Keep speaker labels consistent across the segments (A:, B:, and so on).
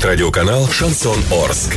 A: Телехит-радиоканал «Шансон Орск».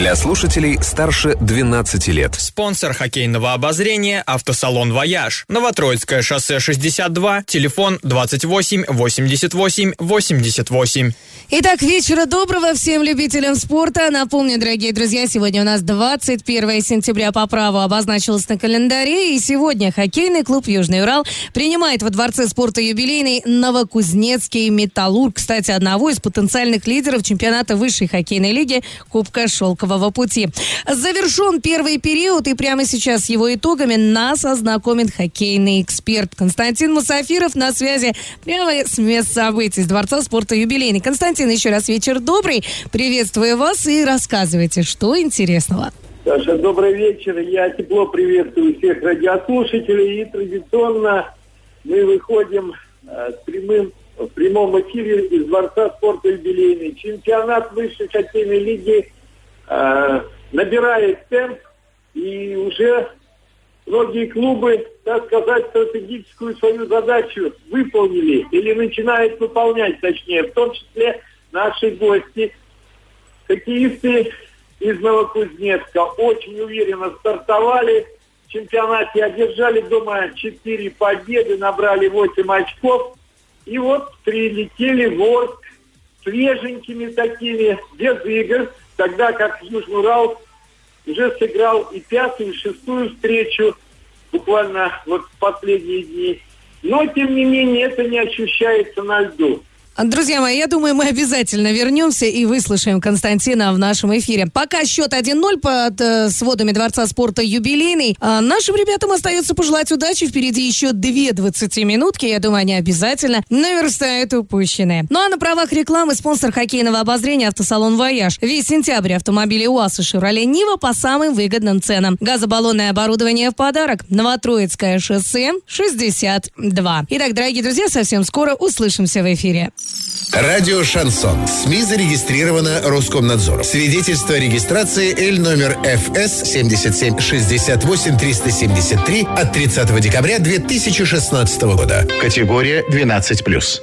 A: Для слушателей старше 12 лет.
B: Спонсор хоккейного обозрения «Автосалон Вояж». Новотроицкое шоссе 62, телефон 28 88 88.
C: Итак, вечера доброго всем любителям спорта. Напомню, дорогие друзья, сегодня у нас 21 сентября по праву обозначилось на календаре. И сегодня хоккейный клуб «Южный Урал» принимает во Дворце спорта юбилейный Новокузнецкий «Металлург». Кстати, одного из потенциальных лидеров чемпионата высшей хоккейной лиги Кубка Шелкового пути. Завершен первый период, и прямо сейчас с его итогами нас ознакомит хоккейный эксперт Константин Мусафиров на связи прямо с мест событий с Дворца спорта юбилейный. Константин, еще раз вечер добрый. Приветствую вас и рассказывайте, что интересного.
D: Саша, добрый вечер. Я тепло приветствую всех радиослушателей. И традиционно мы выходим э, с прямым, в прямом эфире из Дворца спорта юбилейный. Чемпионат высшей хоккейной лиги э, набирает темп. И уже многие клубы, так сказать, стратегическую свою задачу выполнили или начинают выполнять, точнее, в том числе наши гости, хоккеисты из Новокузнецка, очень уверенно стартовали в чемпионате, одержали дома 4 победы, набрали 8 очков. И вот прилетели в Орск свеженькими такими, без игр, тогда как Южный Урал уже сыграл и пятую, и шестую встречу буквально вот в последние дни. Но, тем не менее, это не ощущается на льду.
C: Друзья мои, я думаю, мы обязательно вернемся и выслушаем Константина в нашем эфире. Пока счет 1-0 под э, сводами Дворца спорта юбилейный. А нашим ребятам остается пожелать удачи. Впереди еще две 20-минутки. Я думаю, они обязательно наверстают упущенные. Ну а на правах рекламы спонсор хоккейного обозрения автосалон «Вояж». Весь сентябрь автомобили УАЗ и «Шевроле Нива» по самым выгодным ценам. Газобаллонное оборудование в подарок. Новотроицкое шоссе 62. Итак, дорогие друзья, совсем скоро услышимся в эфире.
E: Радио «Шансон». СМИ зарегистрировано Роскомнадзором. Свидетельство о регистрации Л номер ФС 77 68 373 от 30 декабря 2016 года. Категория 12+.